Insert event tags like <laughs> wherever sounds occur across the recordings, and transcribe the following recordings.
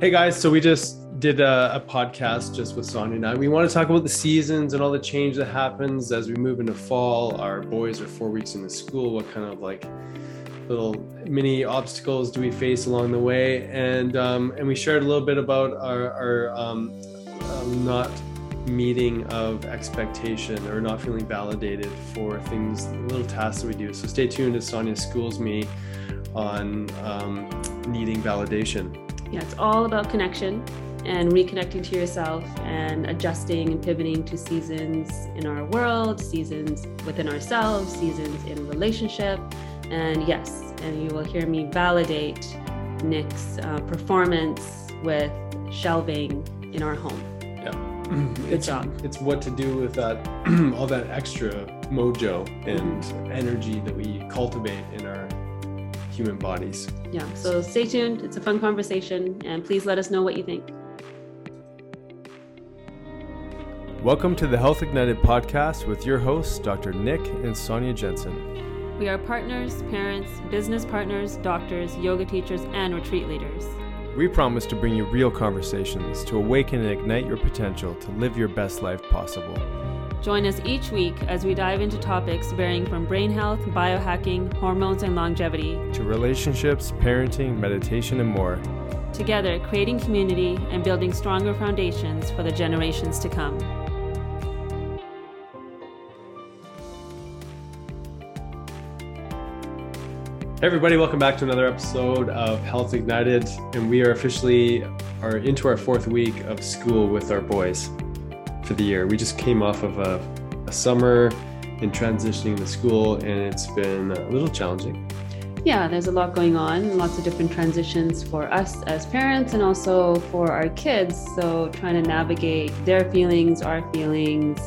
Hey guys, so we just did a, a, podcast just with Sonia and I. We want to talk about the seasons and all the change that happens as we move into fall. Our boys are four weeks into school. What kind of like little mini obstacles do we face along the way? And um, and we shared a little bit about our, our um, uh, not meeting of expectation or not feeling validated for things, little tasks that we do. So stay tuned as Sonia schools me on um, needing validation. Yeah, it's all about connection and reconnecting to yourself and adjusting and pivoting to seasons in our world, seasons within ourselves, seasons in relationship. And yes, and you will hear me validate Nick's uh, performance with shelving in our home. Yeah. Good it's, job. It's what to do with that, <clears throat> all that extra mojo and Mm-hmm. energy that we cultivate in our human bodies. Yeah, so stay tuned. It's a fun conversation, and please let us know what you think. Welcome to the Health Ignited podcast with your hosts, Dr. Nick and Sonia Jensen. We are partners, parents, business partners, doctors, yoga teachers, and retreat leaders. We promise to bring you real conversations to awaken and ignite your potential to live your best life possible. Join us each week as we dive into topics varying from brain health, biohacking, hormones, and longevity, To relationships, parenting, meditation, and more. together creating community and building stronger foundations for the generations to come. Hey everybody, welcome back to another episode of Health Ignited, and we are officially are into our fourth week of school with our boys for the year. We just came off of a, a summer and transitioning to school, and it's been a little challenging. Yeah, there's a lot going on, lots of different transitions for us as parents and also for our kids. So, trying to navigate their feelings, our feelings,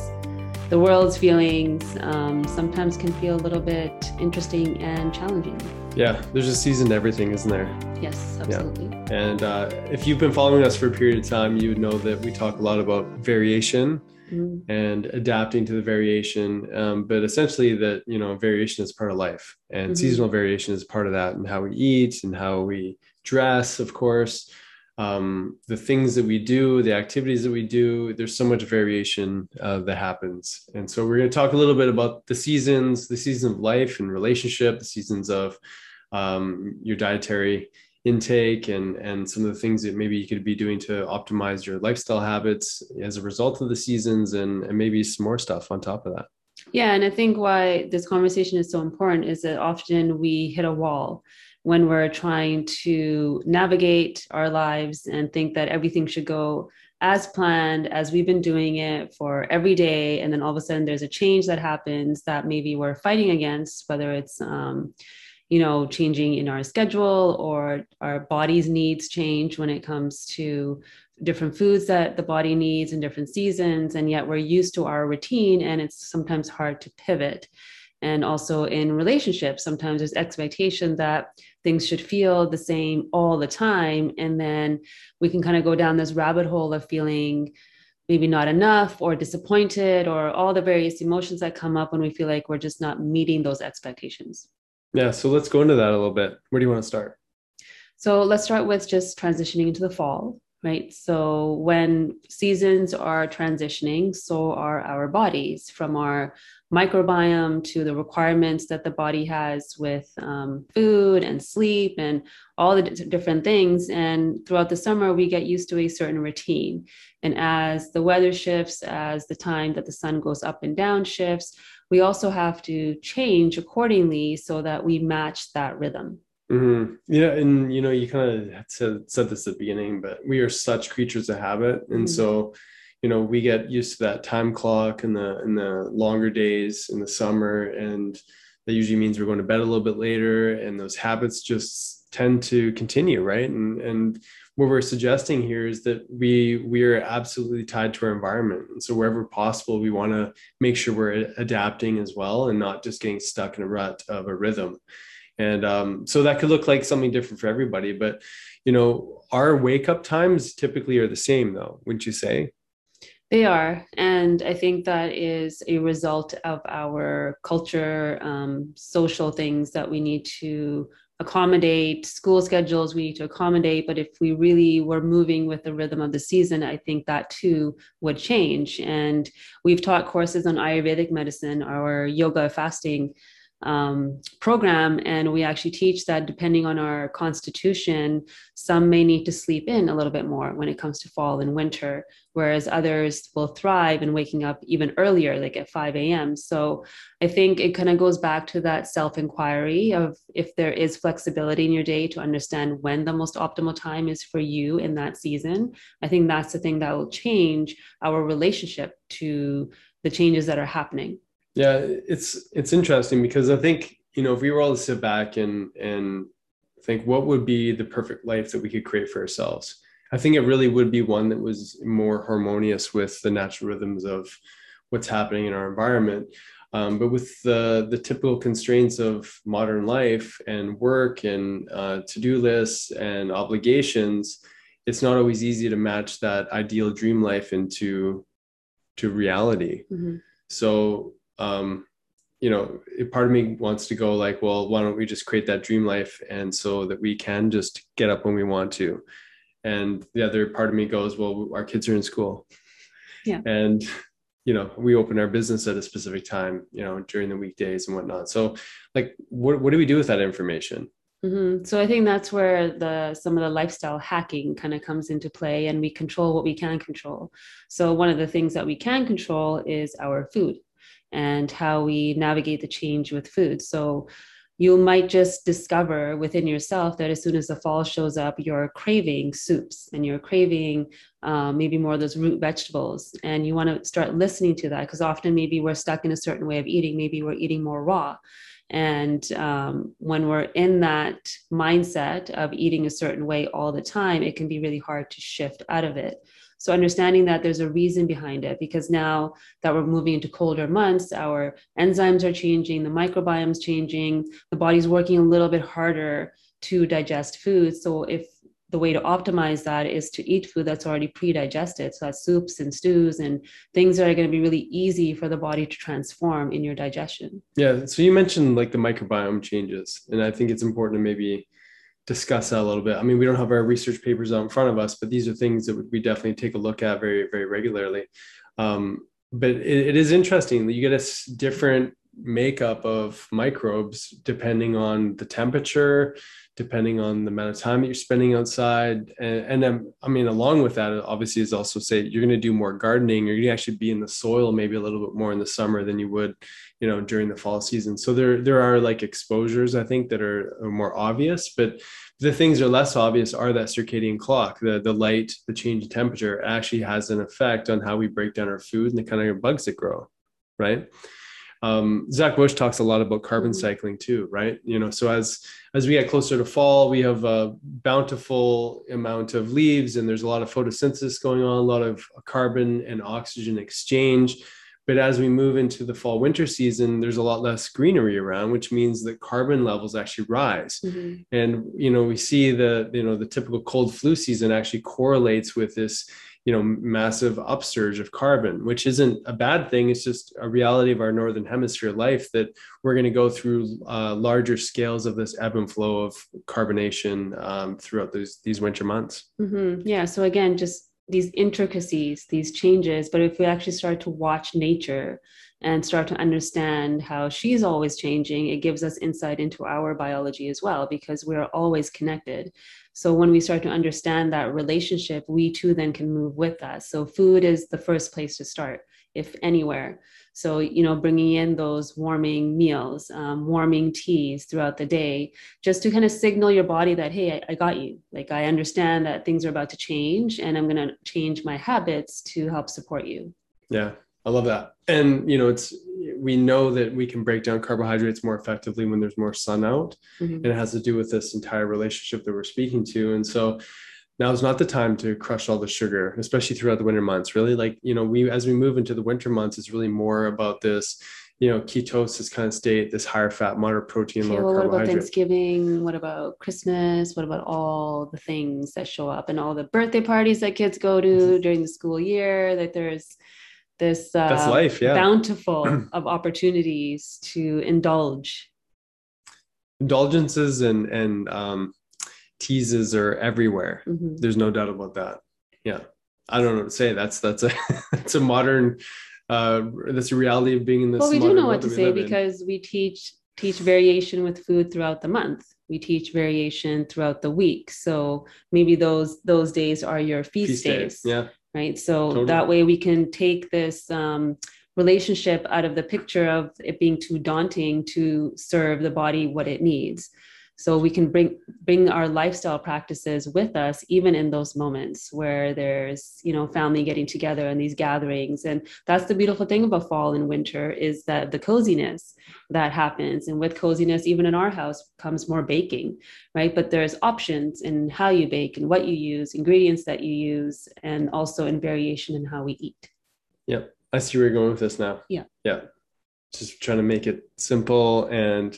the world's feelings um, sometimes can feel a little bit interesting and challenging. Yeah, there's a season to everything, isn't there? Yes, absolutely. And uh, if you've been following us for a period of time, you would know that we talk a lot about variation Mhm. and adapting to the variation. Um, but essentially, that you know, variation is part of life, and Mhm. seasonal variation is part of that, and how we eat and how we dress, of course. Um, the things that we do, the activities that we do, there's so much variation uh, that happens. And so, we're going to talk a little bit about the seasons, the season of life and relationship, the seasons of um, your dietary intake and and some of the things that maybe you could be doing to optimize your lifestyle habits as a result of the seasons and, and maybe some more stuff on top of that Yeah, and I think why this conversation is so important is that often we hit a wall when we're trying to navigate our lives and think that everything should go as planned as we've been doing it for every day. And then all of a sudden there's a change that happens that maybe we're fighting against, whether it's, um, you know, changing in our schedule or our body's needs change when it comes to different foods that the body needs in different seasons and yet we're used to our routine and it's sometimes hard to pivot and also in relationships sometimes there's expectation that things should feel the same all the time. And then we can kind of go down this rabbit hole of feeling maybe not enough or disappointed or all the various emotions that come up when we feel like we're just not meeting those expectations. Yeah so let's go into that a little bit. Where do you want to start? So let's start with just transitioning into the fall right? So when seasons are transitioning, so are our bodies from our microbiome to the requirements that the body has with um, food and sleep and all the d- different things. And throughout the summer, we get used to a certain routine. And as the weather shifts, as the time that the sun goes up and down shifts, we also have to change accordingly so that we match that rhythm. Mm-hmm. Yeah, and you know, you kind of said, said this at the beginning, but we are such creatures of habit, and Mhm. so you know, we get used to that time clock and the in the longer days in the summer, and that usually means we're going to bed a little bit later, and those habits just tend to continue, right? And and what we're suggesting here is that we we are absolutely tied to our environment, and so wherever possible, we want to make sure we're adapting as well, and not just getting stuck in a rut of a rhythm. And um, so that could look like something different for everybody but you know our wake up times typically are the same though wouldn't you say They are. And I think that is a result of our culture, um, social things that we need to accommodate school schedules we need to accommodate but if we really were moving with the rhythm of the season i think that too would change and we've taught courses on ayurvedic medicine or yoga fasting um, program. And we actually teach that depending on our constitution, some may need to sleep in a little bit more when it comes to fall and winter, whereas others will thrive in waking up even earlier, like at 5 a.m. So I think it kind of goes back to that self inquiry of if there is flexibility in your day to understand when the most optimal time is for you in that season. I think that's the thing that will change our relationship to the changes that are happening. Yeah, it's it's interesting because I think you know if we were all to sit back and and think what would be the perfect life that we could create for ourselves, I think it really would be one that was more harmonious with the natural rhythms of what's happening in our environment. Um, but with the the typical constraints of modern life and work and uh, to do lists and obligations, it's not always easy to match that ideal dream life into to reality. Mm-hmm. So um, you know, part of me wants to go like, well, why don't we just create that dream life and so that we can just get up when we want to. And the other part of me goes, well, our kids are in school. Yeah. And you know, we open our business at a specific time, you know, during the weekdays and whatnot. So like what what do we do with that information? Mm-hmm. So I think that's where the some of the lifestyle hacking kind of comes into play, and we control what we can control. So one of the things that we can control is our food and how we navigate the change with food. So you might just discover within yourself that as soon as the fall shows up, you're craving soups and you're craving um, maybe more of those root vegetables. And you want to start listening to that because often maybe we're stuck in a certain way of eating. Maybe we're eating more raw. And um, when we're in that mindset of eating a certain way all the time, it can be really hard to shift out of it. So understanding that there's a reason behind it, because now that we're moving into colder months, our enzymes are changing, the microbiome's changing, the body's working a little bit harder to digest food. So if the way to optimize that is to eat food that's already pre-digested so that's soups and stews and things that are going to be really easy for the body to transform in your digestion yeah so you mentioned like the microbiome changes and i think it's important to maybe discuss that a little bit. I mean, we don't have our research papers out in front of us, but these are things that we definitely take a look at very, very regularly. Um, but it, it is interesting that you get a different makeup of microbes depending on the temperature, depending on the amount of time that you're spending outside. And, and I mean, along with that, obviously, is also say you're going to do more gardening. You're going to actually be in the soil maybe a little bit more in the summer than you would, you know, during the fall season. So there, there are like exposures, I think, that are, are more obvious, but the things that are less obvious are that circadian clock, the, the light, the change in temperature actually has an effect on how we break down our food and the kind of bugs that grow, right? Um, Zach Bush talks a lot about carbon mm-hmm. cycling too, right? You know, so as as we get closer to fall, we have a bountiful amount of leaves, and there's a lot of photosynthesis going on, a lot of carbon and oxygen exchange. But as we move into the fall winter season, there's a lot less greenery around, which means that carbon levels actually rise. Mm-hmm. And you know, we see the you know the typical cold flu season actually correlates with this you know massive upsurge of carbon which isn't a bad thing it's just a reality of our northern hemisphere life that we're going to go through uh, larger scales of this ebb and flow of carbonation um, throughout these these winter months mm-hmm. yeah so again just these intricacies these changes but if we actually start to watch nature and start to understand how she's always changing, it gives us insight into our biology as well, because we're always connected. So when we start to understand that relationship, we too then can move with that. So food is the first place to start, if anywhere. So, you know, bringing in those warming meals, um, warming teas throughout the day, just to kind of signal your body that, hey, I, I got you. Like, I understand that things are about to change and I'm going to change my habits to help support you. Yeah, I love that. And you know, it's we know that we can break down carbohydrates more effectively when there's more sun out. Mm-hmm. And it has to do with this entire relationship that we're speaking to. And so now is not the time to crush all the sugar, especially throughout the winter months. Really, like, you know, we as we move into the winter months, it's really more about this, you know, ketosis kind of state, this higher fat, moderate protein, okay, lower well, carbohydrate. What about Thanksgiving? What about Christmas? What about all the things that show up and all the birthday parties that kids go to mm-hmm. during the school year? That there's this uh, that's life yeah bountiful <clears throat> of opportunities to indulge indulgences and and um, teases are everywhere. Mhm. There's no doubt about that. Yeah, I don't know what to say. That's that's a <laughs> that's a modern. Uh, that's a reality of being in this. Well, we do know what to say in. because we teach teach variation with food throughout the month. We teach variation throughout the week. So maybe those those days are your feast, feast days, days. Yeah, right? So Totally. that way we can take this um, relationship out of the picture of it being too daunting to serve the body what it needs. So we can bring bring our lifestyle practices with us, even in those moments where there's you know family getting together and these gatherings. And that's the beautiful thing about fall and winter is that the coziness that happens. And with coziness, even in our house, comes more baking, right? But there's options in how you bake and what you use, ingredients that you use, and also in variation in how we eat. Yep. I see where you're going with this now. Yeah. Yeah. Just trying to make it simple and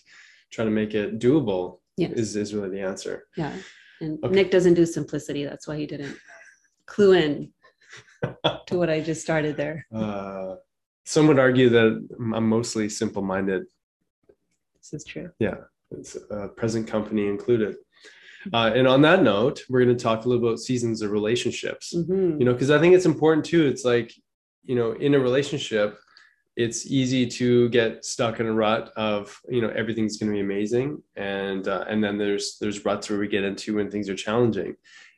trying to make it doable Yes. is, is really the answer. Yeah. And Okay. Nick doesn't do simplicity. That's why he didn't clue in <laughs> to what I just started there. Uh, some would argue that I'm mostly simple minded, This is true. Yeah. It's, uh, present company included. Uh, and on that note, we're going to talk a little about seasons of relationships. Mhm. you know because i think it's important too it's like you know in a relationship it's easy to get stuck in a rut of you know everything's going to be amazing. And uh, and then there's there's ruts where we get into when things are challenging.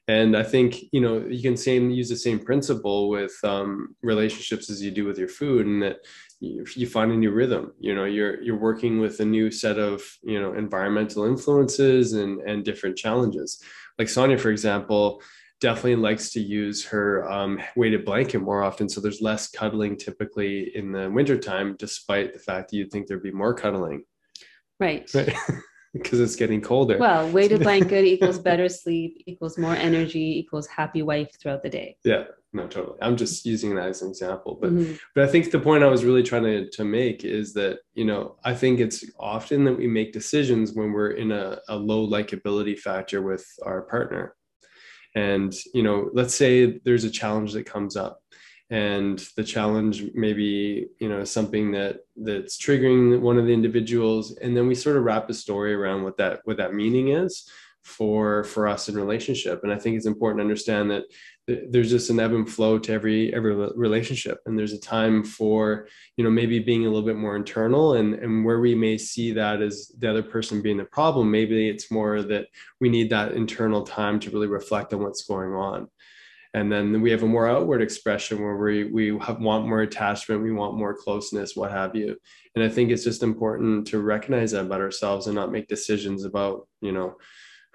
And i think you know you can same use the same principle with um, relationships as you do with your food and that you, you find a new rhythm. You know you're you're working with a new set of you know environmental influences and and different challenges. Like sonia for example definitely likes to use her um, weighted blanket more often. So there's less cuddling typically in the wintertime, despite the fact that you'd think there'd be more cuddling, Right. <laughs> right? because it's getting colder. Well, weighted <laughs> blanket equals better sleep, equals more energy, equals happy wife throughout the day. yeah, no, totally. I'm just using that as an example. But Mhm. but I think the point I was really trying to, to make is that, you know, I think it's often that we make decisions when we're in a, a low likability factor with our partner. And, you know, let's say there's a challenge that comes up and the challenge maybe, you know, something that that's triggering one of the individuals. And then we sort of wrap a story around what that what that meaning is for for us in relationship. And I think it's important to understand that th- there's just an ebb and flow to every every relationship. And there's a time for you know maybe being a little bit more internal and and where we may see that as the other person being the problem maybe it's more that we need that internal time to really reflect on what's going on. And then we have a more outward expression where we we have, want more attachment we want more closeness what have you. And i think it's just important to recognize that about ourselves and not make decisions about you know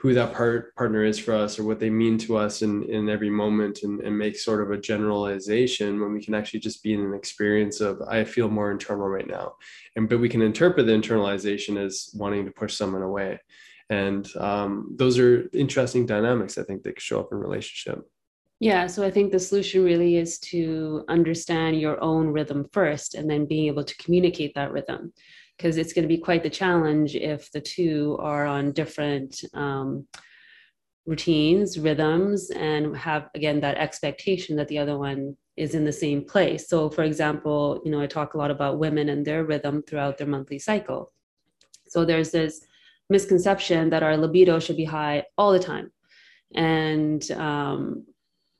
who that part, partner is for us or what they mean to us in, in every moment and, and make sort of a generalization when we can actually just be in an experience of i feel more internal right now. And but we can interpret the internalization as wanting to push someone away. And um, those are interesting dynamics i think that show up in relationship. Yeah, so I think the solution really is to understand your own rhythm first and then being able to communicate that rhythm because it's going to be quite the challenge if the two are on different um, routines, rhythms, and have again that expectation that the other one is in the same place. So, for example, you know, I talk a lot about women and their rhythm throughout their monthly cycle. So, there's this misconception that our libido should be high all the time. And um,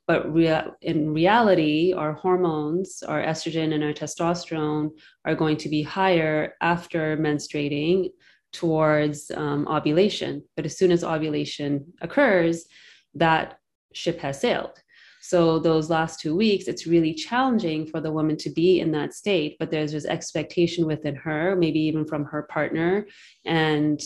but rea- in reality, our hormones, our estrogen and our testosterone, are going to be higher after menstruating towards um, ovulation. But as soon as ovulation occurs, that ship has sailed. So those last two weeks, it's really challenging for the woman to be in that state. But there's this expectation within her, maybe even from her partner, and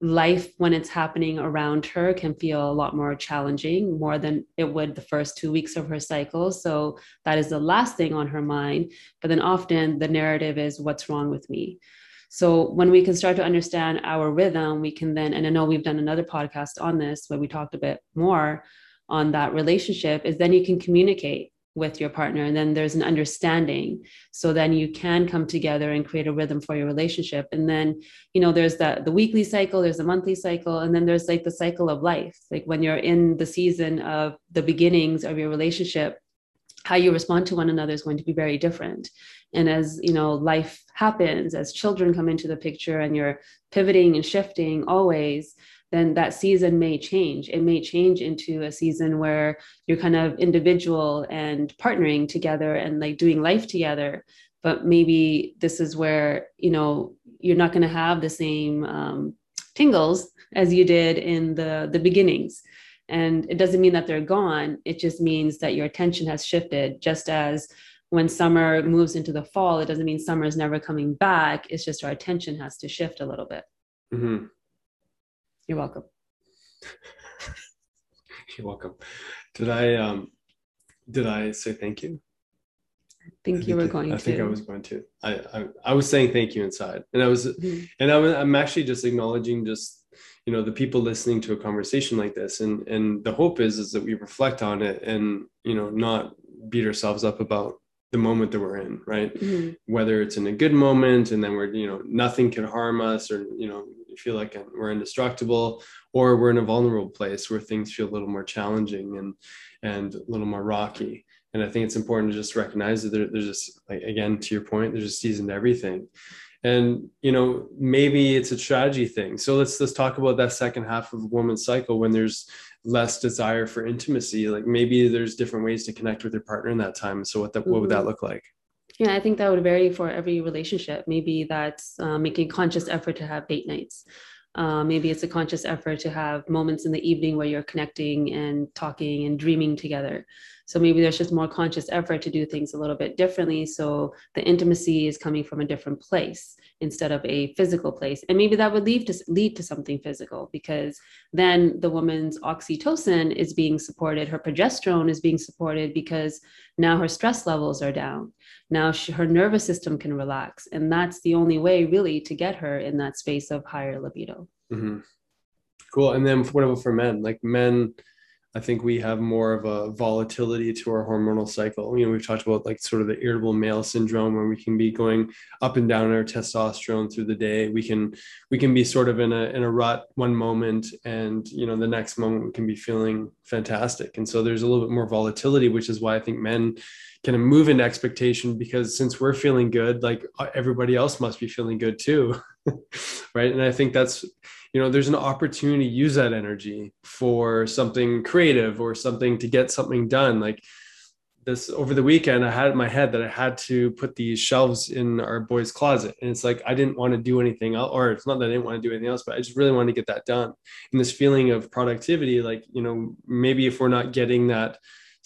life when it's happening around her can feel a lot more challenging more than it would the first two weeks of her cycle. So that is the last thing on her mind. But then often the narrative is what's wrong with me? So when we can start to understand our rhythm we can then and i know we've done another podcast on this where we talked a bit more on that relationship is then you can communicate with your partner and then there's an understanding. So then you can come together and create a rhythm for your relationship. And then you know there's the the weekly cycle there's the monthly cycle and then there's like the cycle of life. Like when you're in the season of the beginnings of your relationship how you respond to one another is going to be very different. And as you know life happens as children come into the picture and you're pivoting and shifting always then that season may change it may change into a season where you're kind of individual and partnering together and like doing life together but maybe this is where you know you're not going to have the same um, tingles as you did in the the beginnings and it doesn't mean that they're gone. It just means that your attention has shifted, just as when summer moves into the fall, it doesn't mean summer is never coming back. It's just our attention has to shift a little bit. Mm-hmm. You're welcome. <laughs> You're welcome. Did I um did I say thank you? I think I you were going I to. think I was going to. I, I I was saying thank you inside. And I was mm-hmm. and I was I'm actually just acknowledging just you know the people listening to a conversation like this and and the hope is is that we reflect on it and you know not beat ourselves up about the moment that we're in right mm-hmm. whether it's in a good moment and then we're you know nothing can harm us or you know feel like we're indestructible or we're in a vulnerable place where things feel a little more challenging and and a little more rocky. And i think it's important to just recognize that there, there's just like again to your point there's a season to everything. And you know maybe it's a strategy thing. So let's let's talk about that second half of a woman's cycle when there's less desire for intimacy. Like maybe there's different ways to connect with your partner in that time. So what that mm-hmm. what would that mm-hmm. look like yeah i think that would vary for every relationship maybe that's uh, making conscious effort to have date nights uh, maybe it's a conscious effort to have moments in the evening where you're connecting and talking and dreaming together. So maybe there's just more conscious effort to do things a little bit differently. So the intimacy is coming from a different place instead of a physical place. And maybe that would lead to lead to something physical because then the woman's oxytocin is being supported, her progesterone is being supported because now her stress levels are down. Now she, her nervous system can relax. And that's the only way really to get her in that space of higher libido. Mm-hmm. Cool. And then what about for men? Like men, I think we have more of a volatility to our hormonal cycle. You know, we've talked about like sort of the irritable male syndrome where we can be going up and down our testosterone through the day. We can we can be sort of in a in a rut one moment and you know the next moment we can be feeling fantastic. And so there's a little bit more volatility, which is why I think men kind of move into expectation because since we're feeling good, like uh, everybody else must be feeling good too. <laughs> right. And I think that's you know there's an opportunity to use that energy for something creative or something to get something done. Like this over the weekend i had in my head that i had to put these shelves in our boys closet. And it's like i didn't want to do anything else or it's not that i didn't want to do anything else but i just really wanted to get that done. And this feeling of productivity like you know maybe if we're not getting that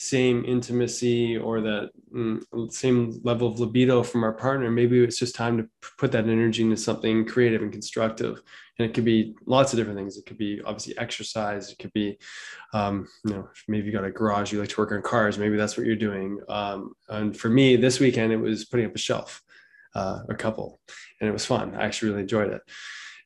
same intimacy or that mm, same level of libido from our partner maybe it's just time to put that energy into something creative and constructive. And it could be lots of different things. It could be obviously exercise. It could be um, you know maybe you got a garage you like to work on cars. Maybe that's what you're doing. Um, and for me this weekend it was putting up a shelf uh, a couple and it was fun. I actually really enjoyed it.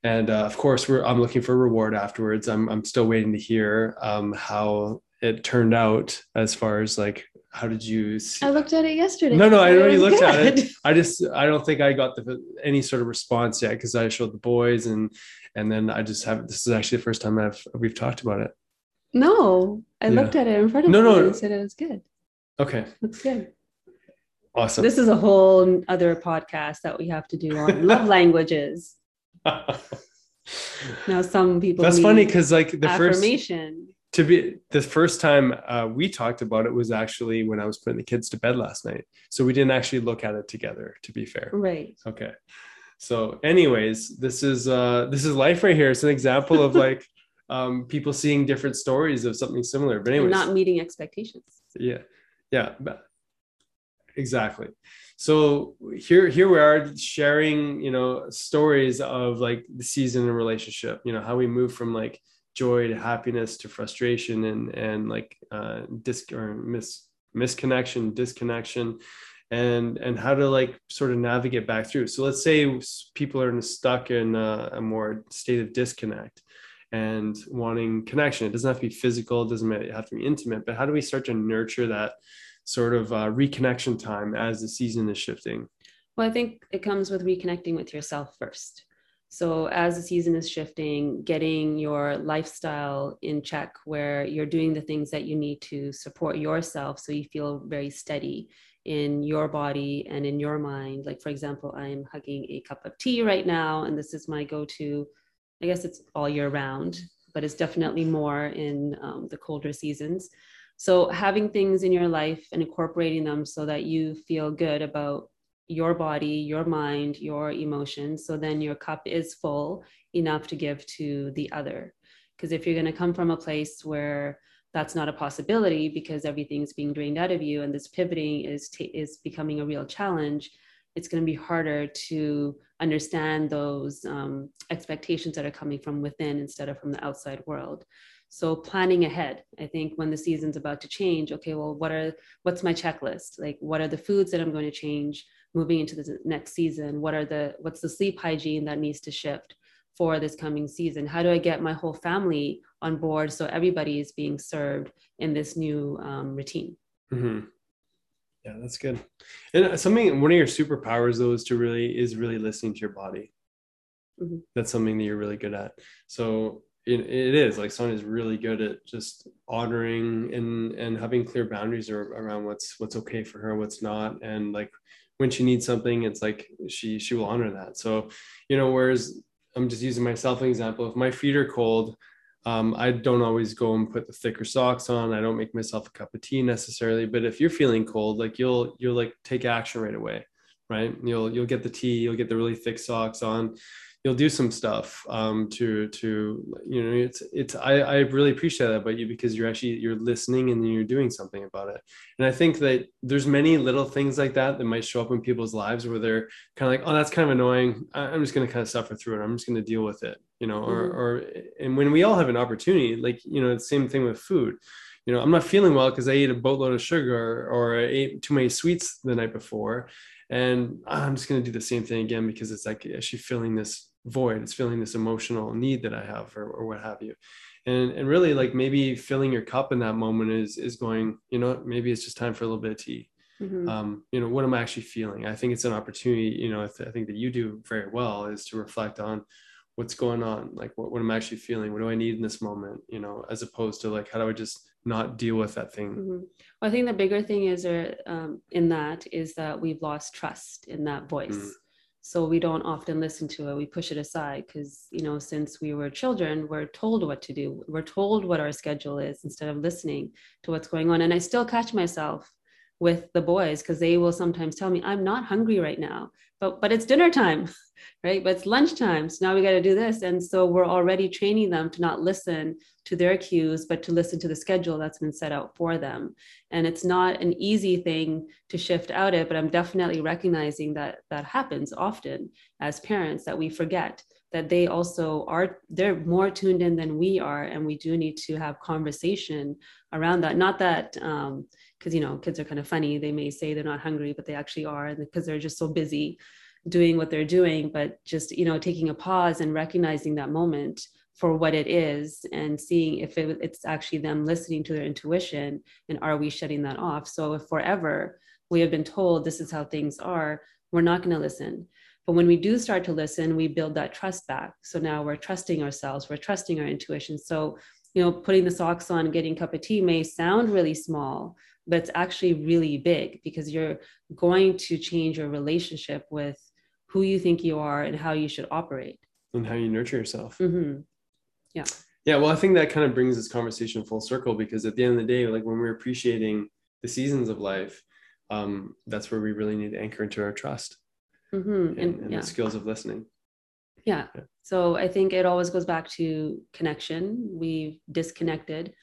And uh, of course i'm looking for a reward afterwards. I'm, I'm still waiting to hear um, how it turned out as far as like how did you see? I looked at it yesterday. No, no, I already looked good. at it. I just I don't think I got the any sort of response yet because I showed the boys and and then I just have this is actually the first time I've we've talked about it. No, I yeah. looked at it in front of no, no. and said it was good. Okay. Looks good. Awesome. This is a whole other podcast that we have to do on <laughs> love languages. <laughs> now some people That's funny because like the affirmation. first to be the first time uh, we talked about it was actually when I was putting the kids to bed last night. So we didn't actually look at it together, to be fair. Right. Okay. So, anyways, this is uh, this is life right here. It's an example of like <laughs> um, people seeing different stories of something similar. But anyways, not meeting expectations. Yeah. Yeah. Exactly. So here here we are sharing, you know, stories of like the season and relationship. You know how we move from like joy to happiness to frustration and and like uh dis or mis misconnection disconnection and and how to like sort of navigate back through. So let's say people are stuck in a, a more state of disconnect and wanting connection. It doesn't have to be physical it doesn't have to be intimate but how do we start to nurture that sort of uh, reconnection time as the season is shifting? Well i think it comes with reconnecting with yourself first So, as the season is shifting, getting your lifestyle in check where you're doing the things that you need to support yourself so you feel very steady in your body and in your mind. Like, for example, I'm hugging a cup of tea right now, and this is my go to. I guess it's all year round, but it's definitely more in um, the colder seasons. So, having things in your life and incorporating them so that you feel good about your body, your mind, your emotions. So then your cup is full enough to give to the other. Because if you're going to come from a place where that's not a possibility because everything's being drained out of you and this pivoting is t- is becoming a real challenge, it's going to be harder to understand those um, expectations that are coming from within instead of from the outside world so planning ahead i think when the season's about to change okay well what are what's my checklist like what are the foods that i'm going to change moving into the next season what are the what's the sleep hygiene that needs to shift for this coming season? How do i get my whole family on board so everybody is being served in this new um, routine? Mm-hmm. yeah that's good. And something one of your superpowers though is to really is really listening to your body. Mm-hmm. that's something that you're really good at. So it, it is like Sonia is really good at just honoring and and having clear boundaries around what's what's okay for her what's not and like when she needs something it's like she she will honor that. So you know whereas i'm just using myself an example if my feet are cold um, i don't always go and put the thicker socks on. I don't make myself a cup of tea necessarily but if you're feeling cold like you'll you'll like take action right away right? You'll you'll get the tea you'll get the really thick socks on you'll do some stuff um, to to you know it's it's I, I really appreciate that about you because you're actually you're listening and you're doing something about it. And I think that there's many little things like that that might show up in people's lives where they're kind of like oh that's kind of annoying. I'm just going to kind of suffer through it. I'm just going to deal with it you know or mm-hmm. or and when we all have an opportunity like you know the same thing with food. You know I'm not feeling well because I ate a boatload of sugar or I ate too many sweets the night before. And I'm just going to do the same thing again because it's like actually feeling this void. It's feeling this emotional need that i have or, or what have you. And and really like maybe filling your cup in that moment is is going you know maybe it's just time for a little bit of tea. Mm-hmm. um, you know what am i actually feeling? I think it's an opportunity you know I, th- I, think that you do very well is to reflect on what's going on. Like what, what am i actually feeling? What do i need in this moment? You know as opposed to like how do i just not deal with that thing? Mm-hmm. well, i think the bigger thing is or uh, um, in that is that we've lost trust in that voice. Mm so we don't often listen to it. We push it aside because you know since we were children we're told what to do. We're told what our schedule is instead of listening to what's going on. And i still catch myself with the boys because they will sometimes tell me i'm not hungry right now. But but it's dinner time <laughs> right? But it's lunchtime so now we got to do this. And so we're already training them to not listen to their cues but to listen to the schedule that's been set out for them. And it's not an easy thing to shift out it but i'm definitely recognizing that that happens often as parents that we forget that they also are they're more tuned in than we are and we do need to have conversation around that. Not that um, because you know kids are kind of funny. They may say they're not hungry but they actually are and because they're just so busy doing what they're doing but just you know taking a pause and recognizing that moment for what it is and seeing if it, it's actually them listening to their intuition and are we shutting that off? So if forever we have been told this is how things are we're not going to listen. But when we do start to listen we build that trust back. So now we're trusting ourselves we're trusting our intuition. So you know putting the socks on getting a cup of tea may sound really small but it's actually really big because you're going to change your relationship with who you think you are and how you should operate and how you nurture yourself mm-hmm. yeah yeah well i think that kind of brings this conversation full circle because at the end of the day like when we're appreciating the seasons of life um, that's where we really need to anchor into our trust mm-hmm. and, and, and yeah. the skills of listening yeah. yeah so i think it always goes back to connection we've disconnected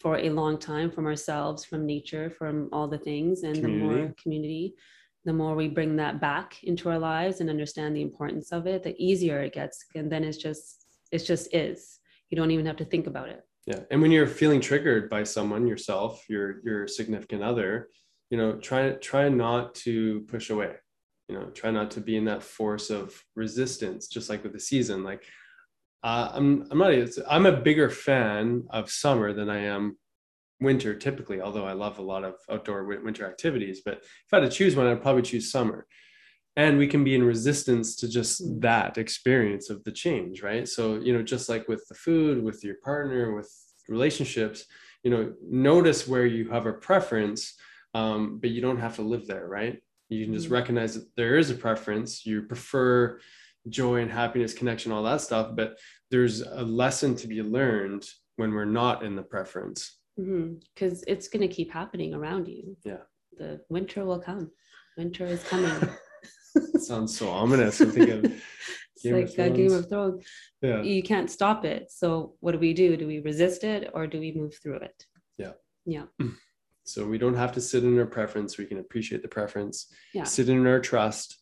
for a long time from ourselves, from nature, from all the things, and community. the more community, the more we bring that back into our lives and understand the importance of it, the easier it gets. And then it's just, it just is. You don't even have to think about it. Yeah. And when you're feeling triggered by someone, yourself, your your significant other, you know, try try not to push away. You know, try not to be in that force of resistance, just like with the season. Like uh, I'm I'm not I'm a bigger fan of summer than I am winter typically. Although I love a lot of outdoor winter activities, but if I had to choose one, I'd probably choose summer. and we can be in resistance to just that experience of the change right so you know just like with the food with your partner with relationships you know notice where you have a preference um, but you don't have to live there right you can just Mhm. recognize that there is a preference you prefer joy and happiness connection all that stuff but there's a lesson to be learned when we're not in the preference mm-hmm. because it's going to keep happening around you. Yeah. The winter will come. Winter is coming. <laughs> <laughs> sounds so ominous i'm thinking it's Game of like a Game of Thrones. yeah You can't stop it. So what do we do? Do we resist it or do we move through it? Yeah. Yeah. <clears throat> so we don't have to sit in our preference we can appreciate the preference Yeah. sit in our trust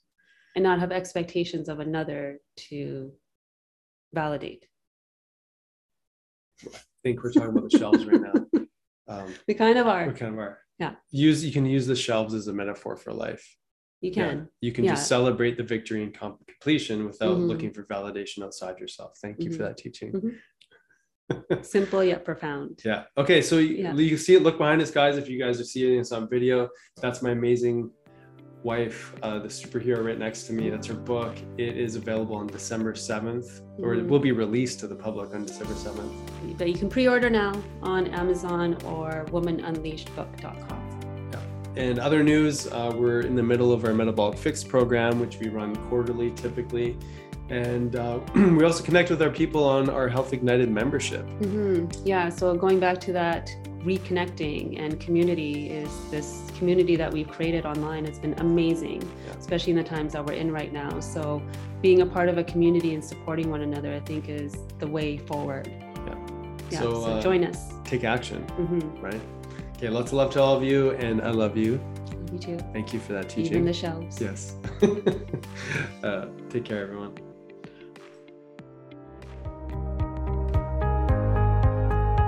And not have expectations of another to validate. I think we're talking about the shelves right now. <laughs> Um, We kind of are. we kind of are. Yeah. Use you can use the shelves as a metaphor for life. You Yeah. can. You can Yeah. just celebrate the victory and com- completion without Mhm. looking for validation outside yourself. Thank you for Mhm. that teaching. Mhm. <laughs> Simple yet profound. Yeah. Okay. So you, Yeah. you see it. Look behind us, guys. If you guys are seeing this on video, that's my amazing wife, uh, the superhero right next to me. That's her book. It is available on December 7th, or it Mhm. will be released to the public on December 7th. But you can pre-order now on Amazon or womanunleashedbook.com. Yeah. And other news, uh, we're in the middle of our Metabolic Fix program, which we run quarterly typically. And uh, <clears throat> we also connect with our people on our Health Ignited membership. hmm Yeah. So going back to that reconnecting and community is this community that we've created online has been amazing, Yeah. especially in the times that we're in right now. So being a part of a community and supporting one another, I think, is the way forward. Yeah. So, So, uh, join us. Take action, hmm right? Okay, lots of love to all of you, and I love you. You too. Thank you for that teaching Even the shelves. yes. <laughs> uh, take care, everyone.